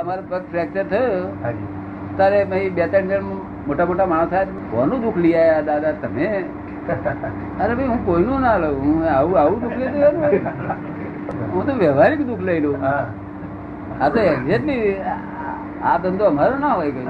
અમારો પગ ફ્રેક્ચર થયો. તારે બે ત્રણ જણ મોટા મોટા માણસ થાય કોનું દુઃખ લઈ આવ્યા દાદા તમે? અરે ભાઈ હું કોઈનું ના લઉં. હું આવું આવું દુઃખ લઈ લઉં હું તો વ્યવહારિક દુઃખ લઈ લઉં. આ તો એક્ઝેક્ટલી આ ધંધો અમારો ના હોય કઈ.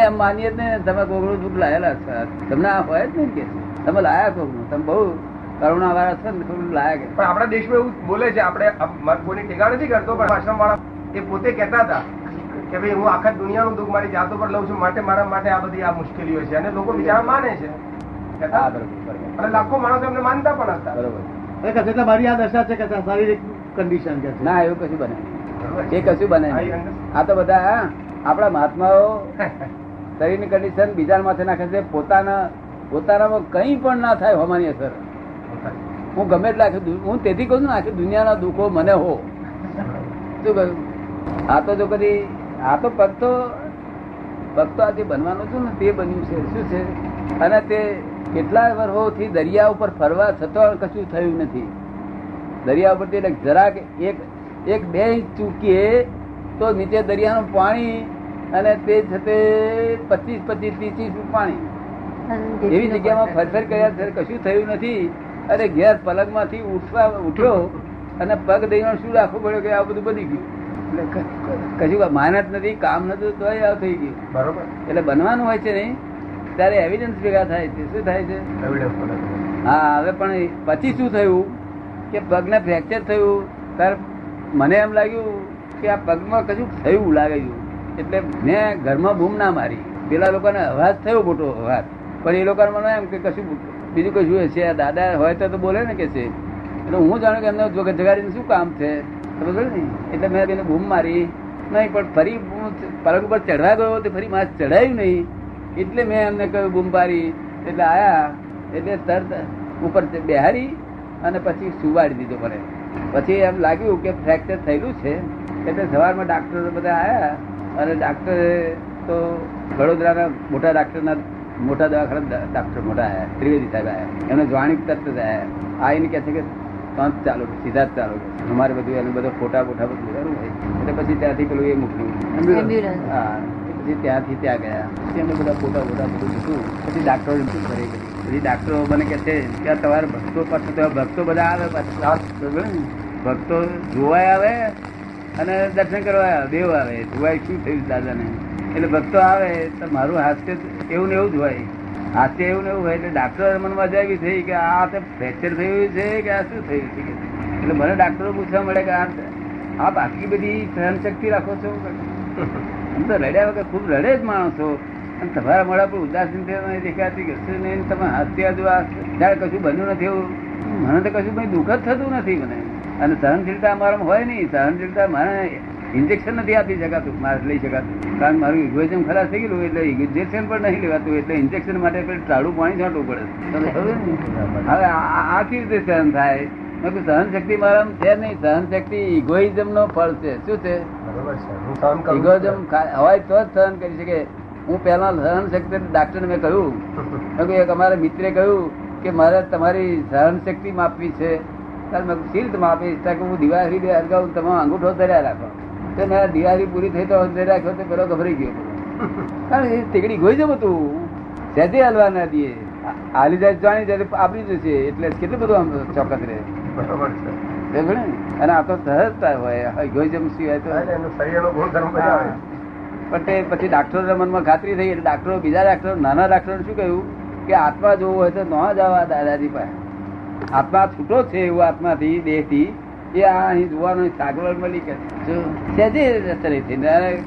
એમ માનીએ જ ને તમે કોકનું દુઃખ લાયેલા છો. તમને આ હોય જ નહીં કે? તમે લાયા કોકનું? તમે બહુ કરુણા વાળા છે ને થોડું લાયા કે? પણ આપણા દેશમાં એવું બોલે છે આપણે કોઈની ટેકા નથી કરતો પણ આશ્રમ વાળા એ પોતે કહેતા હતા કે ભાઈ હું આખા દુનિયાનું દુઃખ મારી જાતો પર લઉં છું માટે મારા માટે આ બધી આ મુશ્કેલીઓ છે. અને લોકો બીજા માને છે. અને લાખો માણસો એમને માનતા પણ હતા. બરોબર. એટલે મારી આ દશા છે કે શારીરિક કન્ડિશન કે છે? ના એવું કશું બને એ કશું બને આ તો બધા આપણા મહાત્માઓ શરીરની કન્ડિશન બીજા માથે નાખે છે. પોતાના પોતાનામાં કંઈ પણ ના થાય હોમાની અસર. હું ગમે એટલે આખી હું તેથી કહું છું ને આખી દુનિયાના દુઃખો મને હો. શું કહ્યું? આ તો જો કદી આ તો પગ તો પગ તો આજે બનવાનું છે ને? તે બન્યું છે. શું છે? અને તે કેટલા વર્ષોથી દરિયા ઉપર ફરવા છતાં કશું થયું નથી. દરિયા ઉપર એટલે જરાક એક એક બે ઇંચ ચૂકીએ તો નીચે દરિયાનું પાણી અને તે છે તે પચીસ પચીસ ત્રીસ ઇંચ પાણી. એવી જગ્યામાં ફરફર કર્યા કશું થયું નથી અને ઘેર પલંગમાંથી ઉઠવા ઉઠ્યો અને પગ દઈને શું રાખવું પડ્યો કે આ બધું બની ગયું? એટલે માનત નથી કામ નતું તોય આ થઈ ગયું. બરોબર. એટલે બનવાનું હોય છે નહીં ત્યારે એવિડન્સ ભેગા થાય છે. શું થાય છે. હા હવે પણ પછી શું થયું? કે પગને ફ્રેક્ચર થયું ત્યારે મને એમ લાગ્યું કે આ પગમાં કશું થયું લાગે છે. એટલે મેં ઘરમાં બૂમ ના મારી. પેલા લોકોને અવાજ થયો મોટો અવાજ. પણ એ લોકોને મને એમ કે કશું બીજું કશું છે આ દાદા હોય તો તો બોલે ને કે છે. એટલે હું જાણું કે એમને જગાડીને શું કામ છે? સમજો ને? એટલે મેં એને બૂમ મારી. નહીં, પણ ફરી હું પલંગ ઉપર ચઢવા ગયો તો ફરી માસ ચઢાયું નહીં. એટલે મેં એમને કહ્યું, બૂમ પારી એટલે આયા. એટલે તરત ઉપર બેહારી અને પછી સુવાડી દીધો મને. પછી એમ લાગ્યું કે ફ્રેક્ચર થયેલું છે. એટલે સવારમાં ડાક્ટર બધા આવ્યા અને ડાક્ટર તો વડોદરાના મોટા ડાક્ટરના મોટા દવાખાના ડાક્ટર મોટા આવ્યા ત્રિવેદી સાહેબ આવ્યા એમને જાણી તરત જ આયા. આવીને કહે છે કે તંત ચાલુ સીધા જ ચાલુ અમારે બધું એનું બધું ફોટા બોટા બધું કરવું હોય. એટલે પછી ત્યાંથી પેલું એ મોકલ્યું હા પછી ત્યાંથી ત્યાં ગયા. પછી અમે બધા ફોટા બોટા બધું લીધું પછી ડાક્ટરો કરી પછી ડાક્ટરો મને કહે છે કે તમારે ભક્તો પાછું તો ભક્તો બધા આવે? ભક્તો જોવાય આવે અને દર્શન કરવા આવે. દેવ આવે. જોવાય શું થયું દાદાને? એટલે ભક્તો આવે તો મારું હાસ્ય એવું ને એવું જ હોય. હાસ્ય એવું ને એવું હોય એટલે ડાક્ટર મને મજા આવી થઈ કે આ તો ફ્રેક્ચર થયું છે કે આ શું થયું છે? એટલે મને ડાક્ટરો પૂછવા મળે કે આ આપ આટલી બધી સહન શક્તિ રાખો છો? એમ તો રડ્યા વગર ખૂબ રડે જ માણસો. અને તમારા મોડા પર ઉદાસીનતા નહીં દેખાતી કશું નહીં તમે હત્યા જો આ જ્યારે કશું બન્યું નથી એવું. મને તો કશું કંઈ દુઃખ જ થતું નથી મને. અને સહનશીલતા અમારામાં હોય નહીં. સહનશીલતા મને ઇન્જેક્શન નથી આપી શકાતું મારે લઈ શકાતું. કારણ મારું ઇગોઇઝમ ખરાબ થઈ ગયેલું એટલે ઇન્જેક્શન પણ નહીં લેવાતું એટલે ઇન્જેક્શન માટે પેલું ટાળું પાણી છાંટવું પડે? હવે આ કેવી રીતે સહન થાય. સહન શક્તિ મારા છે નહીં. સહન શક્તિ ઇગોઇઝમ નો ફળ છે. શું છે. ઇગોઇઝમ હોય તો જ સહન કરી શકે. હું પહેલા સહન શક્તિ ડાક્ટર મેં કહ્યું. એક અમારા મિત્રે કહ્યું કે મારે તમારી સહન શક્તિ માપવી છે. ત્યારે મેં કીધું, શી માપીશ. ત્યારે કે હું દિવાળી હરગાવું તમે અંગૂઠો ધર્યા રાખો. તો મેં દિવાળી પૂરી થઈ તો અંદર રાખ્યો તો પેલો ગભરાઈ ગયો. કારણ એ તીકડી ગોઈ જવું તું. સહેજે હલવા ના દઈએ હાલી જાય જાણી જાય આપી જશે એટલે કેટલું બધું આમ ચોક્કસ રહે. બરોબર છે. અને આ તો સહજતા હોય. ઇગોઇઝમ સિવાય તો પણ તે પછી ડાક્ટરો મનમાં ખાતરી થઈ એટલે ડાક્ટરો બીજા ડાક્ટરો નાના ડાક્ટરો શું કહ્યું? કે આત્મા જોવું હોય તો ન જવા દાદાજી પાસે. આત્મા છૂટો છે એવું આત્માથી દેહથી. એ આ અહીં જોવાનું સાગવડ મળી કે સહેજી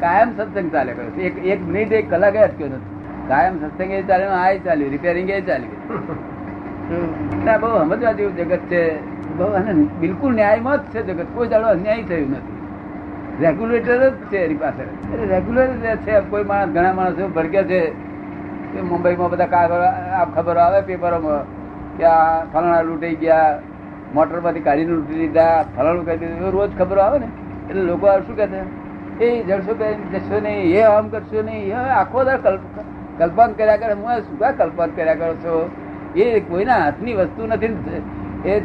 કાયમ સત્સંગ ચાલે કર્યો એક એક મિનિટ એક કલાક અટક્યો નથી. કાયમ સત્સંગ એ ચાલ્યો આ ચાલ્યું રિપેરિંગ એ ચાલ્યું ના બહુ સમજવા જેવું જગત છે. બહુ અને બિલકુલ ન્યાયમાં જ છે જગત. કોઈ દાડો અન્યાય થયું નથી. રેગ્યુલેટર જ છે એની પાસે. રેગ્યુલર છે કોઈ માણસ ઘણા માણસો ભડકે છે. કે મુંબઈમાં બધા કાગળ આ ખબરો આવે પેપરોમાં કે આ ફલાણા લૂંટાઈ ગયા. મોટરમાંથી કાઢીને લૂંટી લીધા ફલાણું કરી દીધું. રોજ ખબર આવે ને. એટલે લોકો આ શું કહે છે? એ જડશો જશો નહીં એ આમ કરશો નહીં એ આખો દર કલ્પ- કલ્પન કર્યા કરે. હું શું કા કલ્પન કર્યા કરો છો? એ કોઈના હાથની વસ્તુ નથી એ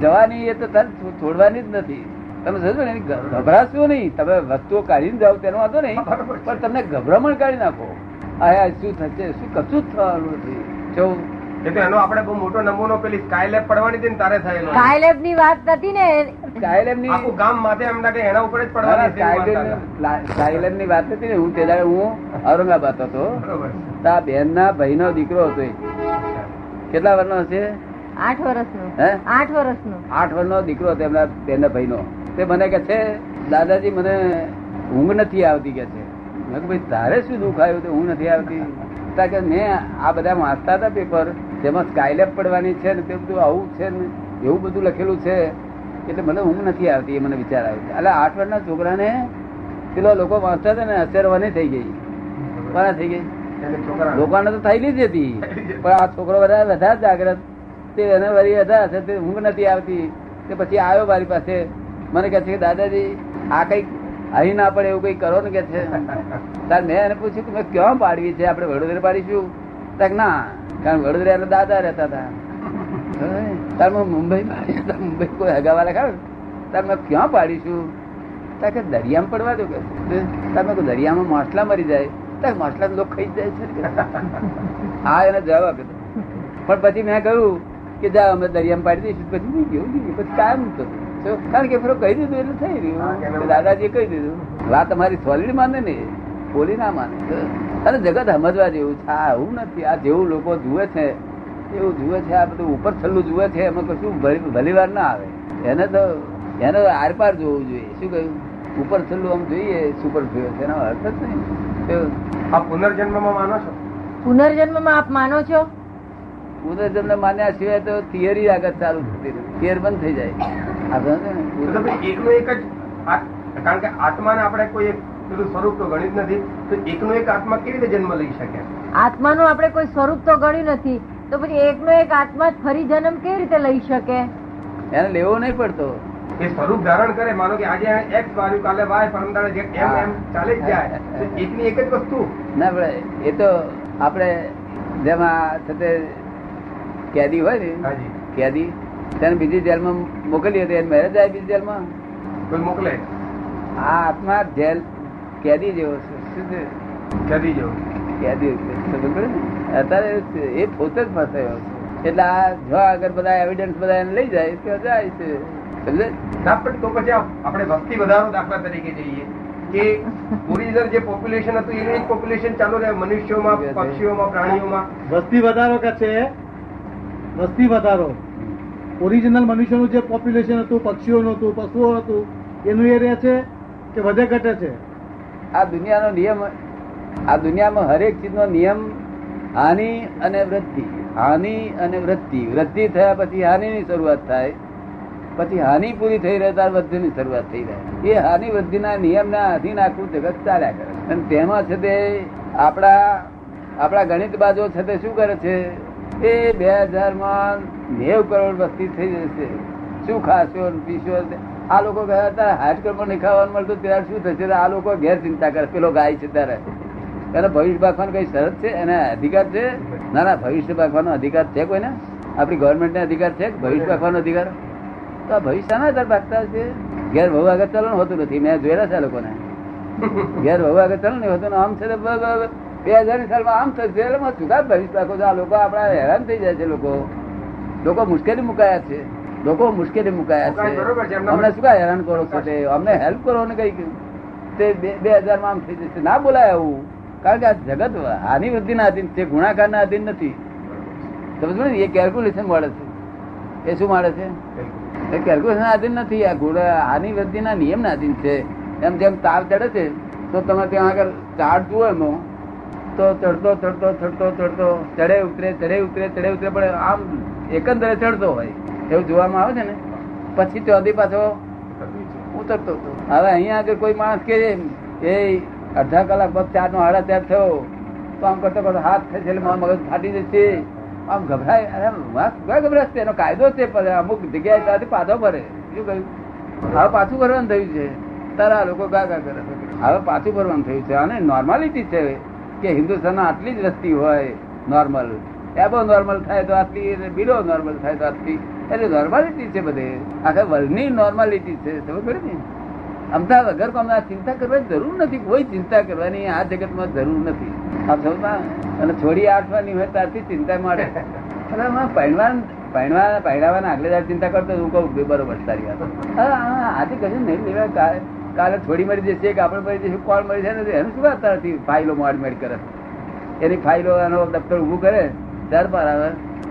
જવાની એ તો તને છોડવાની જ નથી. તમે સમજો ને ગભરાશો નહીં. તમે વસ્તુઓ કાઢીને જાઓ તેનો વાંધો નહીં. પણ તમને ગભરામણ કાઢી નાખો. આ આ શું થશે? શું કશું જ થવાનું નથી. જો એ તો એનો આપણે બહુ મોટો નમૂનો પેલી સ્કાયલેબ પડવાની હતી ને તારે થયેલો. સ્કાયલેબની વાત નથી ને. સાયલેબની આખું ગામ માથે એમ લાગે એના ઉપર જ પડવાની સ્કાયલેબ હતા. સાયલેબની વાત નથી ને હું તે દાડે હું ઔરંગાબાદ હતો તા બેન ના ભાઈ નો દીકરો હતો એ. કેટલા વર્ષનો હશે? આઠ વર્ષનું. હે? આઠ વર્ષનું. આઠ વર્ષનો દીકરો હતો એમના બેન ના ભાઈ નો તે મને કે છે દાદાજી મને ઊંઘ નથી આવતી કે છે. મેં ભાઈ તારે શું દુઃખ આવ્યું? તે ઊંઘ નથી આવતી. તા કે મેં આ બધા વાંચતા હતા પેપર જેમાં સ્કાયલેપ પડવાની છે ને તે બધું આવું છે ને એવું બધું લખેલું છે. એટલે મને ઊંઘ નથી આવતી એ મને વિચાર આવ્યો છે. એટલે આઠ વર્ષના છોકરાને પેલા લોકો વાંચતા હતા ને અસરવાની થઈ ગઈ. કોના થઈ ગઈ. લોકોને તો થયેલી જ હતી. પણ આ છોકરો બધા વધારે જાગ્રત તે એને વળી હશે, તે ઊંઘ નથી આવતી. તે પછી આવ્યો મારી પાસે. મને કહે છે કે દાદાજી, આ કંઈક અહીં ના પડે એવું કઈ કરો ને કે છે? તાર મેં એને પૂછ્યું કે મેં ક્યાં પાડવી છે? આપણે વડોદરા પાડીશું. તાર ના કારણ વડોદરા એના દાદા રહેતા હતા. તાર મેં મુંબઈ પાડી તાર મુંબઈ કોઈ હગાવાલા ખાવ તાર મેં ક્યાં પાડીશું? તાર કે દરિયામાં પડવા દો કે તાર મેં કહ્યું, દરિયામાં માછલા મરી જાય. તાર માછલા લોકો ખાઈ જાય છે હા એને જવાબ આપ્યો પણ પછી મેં કહ્યું કે જા અમે દરિયામાં પાડી દઈશું. પછી નહીં ગયું. પછી કાયમ થતું? કારણ કે પેલો કહી દીધું એટલે થઈ રહ્યું દાદાજી કહી દીધું. વાત અમારી સોલિડ માને ને? બોલી ના માને. અને જગત સમજવા જેવું છે. આ આવું નથી. આ જેવું લોકો જુએ છે એવું જુએ છે આ બધું ઉપર છલ્લું જુએ છે એમાં કશું ભલી વાર ના આવે. એને તો એને તો આરપાર જોવું જોઈએ. શું કહ્યું? ઉપર છલ્લું આમ જોઈએ સુપર જોયો છે. એનો અર્થ જ નહીં? આ પુનર્જન્મમાં માનો છો? પુનર્જન્મમાં આપ માનો છો? પુનર્જન્મ માન્યા સિવાય તો થિયરી આગળ ચાલુ થતી થિયર બંધ થઈ જાય. એકનો એક જ કારણ કે આત્માને આપણે કોઈ એક પેલું સ્વરૂપ તો ગણિત નથી તો એકનો એક આત્મા કેવી રીતે જન્મ લઈ શકે? આત્માનું આપણે કોઈ સ્વરૂપ તો ગણ્યું નથી તો પછી એકનો એક આત્મા ફરી જન્મ કેવી રીતે લઈ શકે? એને લેવો નહીં પડતો. એ સ્વરૂપ ધારણ કરે માનો કે આજે એક્સ વાળ્યું કાલે વાય પરમ દાડે જે એમ એમ ચાલે જ જાય એકની એક જ વસ્તુ? ના પડે એ તો આપણે જેમાં કેદી હોય ને હાજી કેદી તેને બીજી જેલમાં મોકલી હતી એને મેરેજ જાય બીજી જેલમાં કોઈ મોકલે? આ આત્મા જેલ કેદી જેવો છે. શું છે? કેદી જેવો. કેદી સમજ અત્યારે એ પોતે જ ફસાયો છે. એટલે આ જો આગળ બધા એવિડન્સ બધા એને લઈ જાય તો જાય છે. સમજે ના પણ તો પછી આપણે વસ્તી વધારો દાખલા તરીકે જઈએ કે ઓરિજિનલ જે પોપ્યુલેશન હતું એનું જ પોપ્યુલેશન ચાલુ રહે મનુષ્યોમાં પક્ષીઓમાં પ્રાણીઓમાં. વસ્તી વધારો કે છે? વસ્તી વધારો. ઓરિજિનલ મનુષ્યનું જે પોપ્યુલેશન હતું, પક્ષીઓનું હતું, પશુઓ હતું, એનું એ રહે છે કે વધે ઘટે છે? આ દુનિયાનો નિયમ, આ દુનિયામાં હરેક ચીજનો નિયમ હાનિ અને વૃદ્ધિ, હાનિ અને વૃદ્ધિ. વૃદ્ધિ થયા પછી હાનિની શરૂઆત થાય, પછી હાનિ પૂરી થઈ રહે ત્યારે વૃદ્ધિની શરૂઆત થઈ રહે. એ હાનિ વૃદ્ધિના નિયમના અધીન આખું જગત ચાલ્યા કરે અને તેમાં છે તે આપણા આપણા ગણિત બાજુ છે તે શું કરે છે? એ બે હજારમાં નેવ કરોડ વસ્તી થઈ જશે. શું ખાશો પીશો આ લોકો ગયા હતા હાર્ટ પર નહીં ખાવાનું મળતું, ત્યારે શું થશે? આ લોકો ઘેર ચિંતા કરે, પેલો ગાય છે ત્યારે. એને ભવિષ્ય બાંધવાનો કઈ શરત છે? એને અધિકાર છે? ના ના, ભવિષ્ય બાંધવાનો અધિકાર છે કોઈને? આપણી ગવર્મેન્ટ ને અધિકાર છે? ભવિષ્ય બાંધવાનો અધિકાર? તો આ ભવિષ્ય ના આધાર બાંધતા છે ઘેર બહુ આગળ ચલણ હોતું નથી. મેં જોયેલા છે લોકોને. ઘેર બહુ આગળ ચલણ નહીં હોતું આમ છે બ- હજારની સાલમાં આમ થશે એટલે શું કામ છો. આ લોકો આપણા હેરાન થઈ જાય છે લોકો. લોકો મુશ્કેલી મુકાયા છે. લોકો મુશ્કેલી મુકાયા છે, અમને શું હેરાન કરો છો તે? અમને હેલ્પ કરો ને કઈ તે બે હજારમાં આમ થઈ જશે. ના બોલાય આવું. કારણ કે આ જગત હાનિ વૃદ્ધિ ના અધીન છે ગુણાકાર ના અધીન નથી સમજો ને એ કેલ્ક્યુલેશન મળે છે. એ શું મળે છે? એ કેલ્ક્યુલેશન આધીન નથી. આ ગુણ હાનિ વૃદ્ધિ ના નિયમ ના આધીન છે. એમ જેમ તાર ચડે છે તો તમે ત્યાં આગળ ચાર્ટ જુઓ એનો તો ચડતો ચડતો ચડતો ચડતો. ચડે, ઉતરે ચડે ઉતરે ચડે, ઉતરે, પણ આમ એકંદરે ચડતો હોય. એવું જોવામાં આવે છે ને? પછી ત્યાંથી પાછો ઉતરતો હતો. હવે અહીંયા આગળ કોઈ માણસ કે એ અડધા કલાક પછી ચાર નો હાડા ત્યાં થયો. તો આમ કરતો કરતો હાથ થાય છે, એટલે મગજ ફાટી જશે. આમ ગભરાય. અરે ગભરાશ છે? એનો કાયદો છે, પણ અમુક જગ્યાએ ત્યાંથી પાછો ભરે શું કહ્યું? હવે પાછું ભરવાનું થયું છે. તારા લોકો ગા ગા કરે. હવે પાછું ભરવાનું થયું છે. અને નોર્માલિટી છે કે હિન્દુસ્તાનમાં આટલી જ વસ્તી હોય નોર્મલ એબો નોર્મલ થાય તો આટલી બિલો નોર્મલ થાય તો આટલી. એટલે નોર્માલિટી છે બધે. આખા વર્લ્ડની નોર્માલિટી છે. સમજ પડે ને? અમદાવાદ વગર કોમ ચિંતા કરવાની જરૂર નથી. કોઈ ચિંતા કરવાની આ જગતમાં જરૂર નથી. આપ સમજમાં અને છોડી આઠવાની હોય ત્યારથી ચિંતા મળે. પહેણવાન, પહેણવા, પહેરાવાના આગલે ચિંતા કરતો હું કહું બરોબર સારી વાત. હા આજે કશું નહીં, લેવા કાલે થોડી મરી જશે કે આપણે મરી જશે કોણ મરી જાય એનું શું વાત નથી ફાઇલો મોડ મેડ કરે. એની ફાઇલો એનો દફતર ઉભું કરે ત્યાર પર આવે.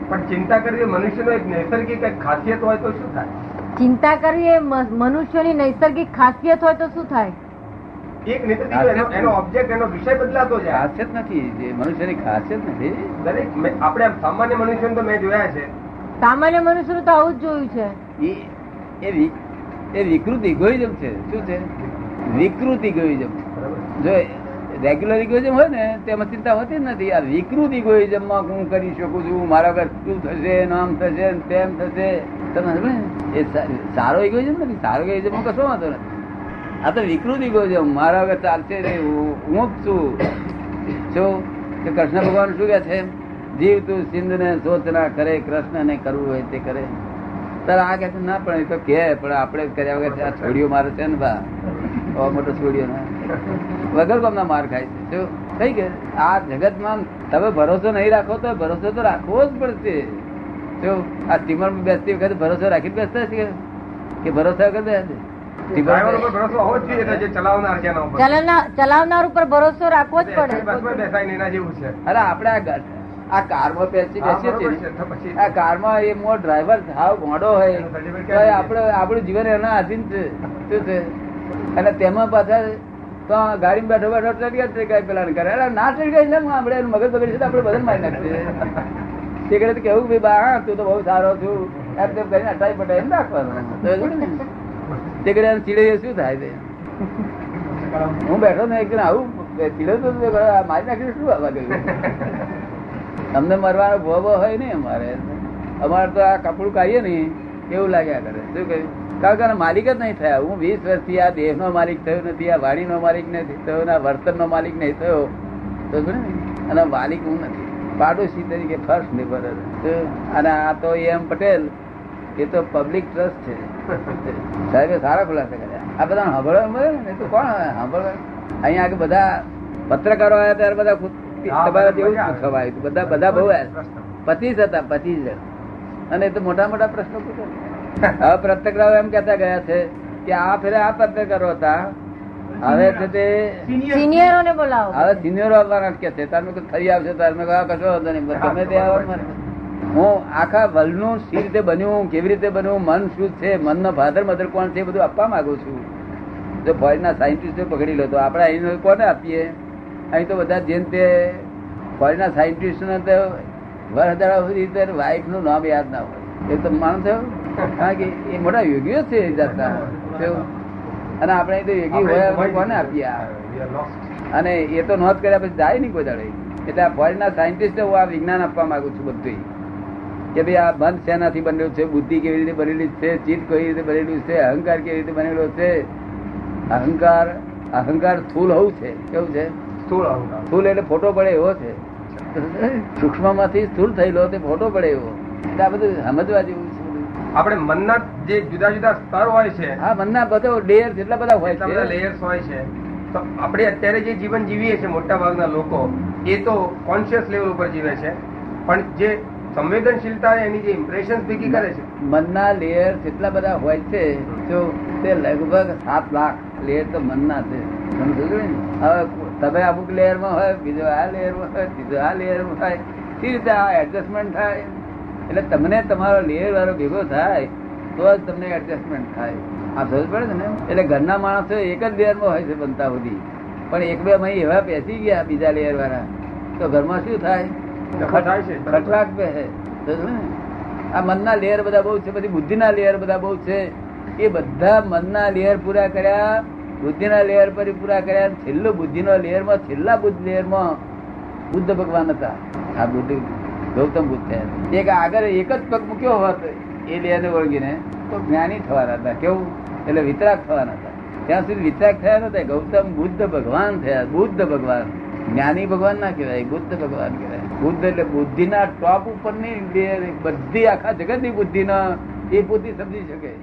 પણ ચિંતા કરવી મનુષ્યનો એક નૈસર્ગિક ખાસિયત હોય તો શું થાય? ચિંતા કરવી એ મનુષ્યની નૈસર્ગિક ખાસિયત હોય તો શું થાય? એક એનો એનો ઓબ્જેક્ટ એનો વિષય બદલાતો જાય. ખાસિયત નથી જે મનુષ્યની ખાસિયત નથી. દરેક આપણે સામાન્ય મનુષ્યને તો મેં જોયા છે. સામાન્ય મનુષ્યનું તો આવું જ જોયું છે. એ એ વિકૃત ઇગોઇઝમ છે. શું છે? વિકૃત ઇગોઇઝમ જો રેગ્યુલર ઇગોઇઝમ હોય ને તેમાં ચિંતા હોતી જ નથી. આ વિકૃત ઇગોઇઝમમાં હું કરી શકું છું મારા ઘર શું થશે નામ થશે તેમ થશે. તમે એ સારો ઇગોઇઝમ નથી. સારો ઇગોઇઝમ કશો વાંધો નથી. આ તો વિકૃત ઇગોઇઝમ મારા વગર ચાલશે નહીં હું જ છું. શું કે કૃષ્ણ ભગવાન શું કે છે? જીવ તું સિંધ ને સોચ કરે કૃષ્ણ ને કરવું હોય તે કરે. તારે આ કે ના પણ એ તો કે પણ આપણે કર્યા વગર આ છોડીઓ મારે છે ને બા મોટો છોડીઓ ના વગર કોમના માર ખાય છે. જો થઈ કે આ જગતમાં તમે ભરોસો નહીં રાખો તો ભરોસો તો રાખવો જ પડશે. જો આ સ્ટીમરમાં બેસતી વખતે ભરોસો રાખી બેસતા છે કે- કે ભરોસો વગર બેસે? ડ્રાઈવર ઉપર સ્ટીમર ભરોસો હોવો જ જોઈએ એટલે જે ચલાવનાર ઉપર. ચલાવનાર ચલાવનાર ઉપર ભરોસો રાખવો જ પડે. અરે આપડે આ જેવું અરે આપણે આ કારમાં બેસી બેસીએ છીએ. ને, આ કારમાં એ મો ડ્રાઈવર હાવ મોડો હોય. તો આપણે આપણું જીવન એના આધીન છે. શું છે? અને તેમાં પાછા તો ગાડીમાં બેઠો બેઠો ટ્રેડિયા ટ્રેકાય પેલા ને કરે અરે ના ટ્રેકાય ને આપણે એનું મગજ બગડી છે આપણે બદલ મારી નાખશે તે કરે તો કેવું ભાઈ બા હા, તું તો બહુ સારો છું. એમ તેમ કરીને અટાઈ પટાઈ એમ રાખવાનું તો ને? કરે ચીડે શું થાય છે? હું બેઠો ને એક આવું ચીડે તો મારી નાખીને શું આવવા ગયું અમને મરવાનો ભોગો હોય ને અમારે. અમારે તો આ કપડું કાઢીએ ને, એવું લાગ્યા કરે શું કહ્યું? કારણ કે માલિક જ નહીં થયા. હું વીસ વર્ષથી આ દેહ નો માલિક થયો નથી, આ વાણીનો માલિક નથી થયો ના વર્તન નો માલિક નહીં થયો. તો ને? અને માલિક હું નથી. પાડોશી તરીકે ફર્સ્ટ લેબર અને આ તો એમ પટેલ, એ તો પબ્લિક ટ્રસ્ટ છે. સાહેબે સારા ખુલાસા કર્યા. આ બધા સાંભળવા મળે ને? તો કોણ સાંભળવા? અહીંયા આગળ બધા પત્રકારો આવ્યા ત્યારે બધા તમારા જેવું શું હતું. બધા બધા બહુ પચીસ હતા પચીસ અને તો મોટા મોટા પ્રશ્નો પૂછે હવે પત્રકારો એમ કહેતા ગયા છે કે આ ફેરે આ પત્રકારો હતા. હવે છે તે સિનિયરો ને બોલાવો. હવે સિનિયરો આવવાના કે છે. તમે કહો ફરી આવશે તાર મેં કશો વાંધો નહીં તમે તે આવો હું આખા વલનું સી રીતે બન્યું કેવી રીતે બન્યું મન શું છે મનનો ફાધર મધર કોણ છે એ બધું આપવા માંગુ છું. જો ફોરેનના સાયન્ટિસ્ટો પકડી લો તો આપણે અહીં કોને આપીએ? અહીં તો બધા જેમ તે ફોરેનના સાયન્ટિસ્ટને તો વરદાળા સુધી વાઇફનું નામ યાદ ના હોય. એ તો માણસ કારણ કે એ મોટા યોગીઓ છે જાતના. અને આપણે તો યોગી હોય કોને આપીએ. અને એ તો નોંધ કર્યા પછી જાય નહીં કોઈ દાડે. એટલે આ ફોરેનના સાયન્ટિસ્ટ હું આ વિજ્ઞાન આપવા માંગુ છું બધું કે ભાઈ આ બંધ શેનાથી બનેલું છે? બુદ્ધિ કેવી રીતે બનેલી છે? ચિત્ત કેવી રીતે બનેલું છે? અહંકાર કેવી રીતે બનેલો છે? અહંકાર અહંકાર સ્થૂલ હોવું છે. કેવું છે. સ્થૂલ એટલે ફોટો પડે એવો છે. સૂક્ષ્મમાંથી સ્થૂળ થયેલો તે ફોટો પડે એવો. એટલે આ બધું સમજવા જેવું છે. આપણે મનના જે જુદા જુદા સ્તર હોય છે હા મનના બધો ડેર જેટલા બધા હોય છે. લેયર્સ હોય છે. તો આપણે અત્યારે જે જીવન જીવીએ છીએ મોટા ભાગના લોકો એ તો કોન્શિયસ લેવલ ઉપર જીવે છે. પણ જે સંવેદનશીલતા એની જે ઇમ્પ્રેશન ભેગી કરે છે. મનના લેયર જેટલા બધા હોય છે જો તે લગભગ સાત લાખ લેયર તો મનના છે? હવે તમે અમુક લેયરમાં હોય બીજો આ લેયરમાં હોય બીજો આ લેયરમાં હોય સી રીતે આ એડજસ્ટમેન્ટ થાય? એટલે તમને તમારો લેયર વાળો ભેગો થાય તો જ તમને એડજસ્ટમેન્ટ થાય. આ સમજ પડે છે ને? એટલે ઘરના માણસો એક જ લેયરમાં હોય છે બનતા સુધી પણ એક બે મહી એવા બેસી ગયા બીજા લેયર વાળા. તો ઘરમાં શું થાય? બે ને? આ મનના લેયર બધા બહુ છે પછી બુદ્ધિના લેયર બધા બહુ છે. એ બધા મનના લેયર પૂરા કર્યા બુદ્ધિના લેયર પર પૂરા કર્યા છેલ્લો બુદ્ધિનો લેયરમાં, છેલ્લા બુદ્ધ લેયરમાં બુદ્ધ ભગવાન હતા. આ બુદ્ધ ગૌતમ બુદ્ધ થયા એક આગળ એક જ પગ મૂક્યો હોત, એ લેયર ને ઓળગીને તો જ્ઞાની થવાના હતા, કેવું? એટલે વિતરાક થવાના હતા. ત્યાં સુધી વિતરાગ થયા નતા ગૌતમ બુદ્ધ ભગવાન થયા, બુદ્ધ ભગવાન. જ્ઞાની ભગવાન ના કહેવાય, બુદ્ધ ભગવાન કહેવાય. બુદ્ધ એટલે બુદ્ધિના ટોપ ઉપરની બધી આખા જગતની બુદ્ધિ એ બુદ્ધિ સમજી શકે?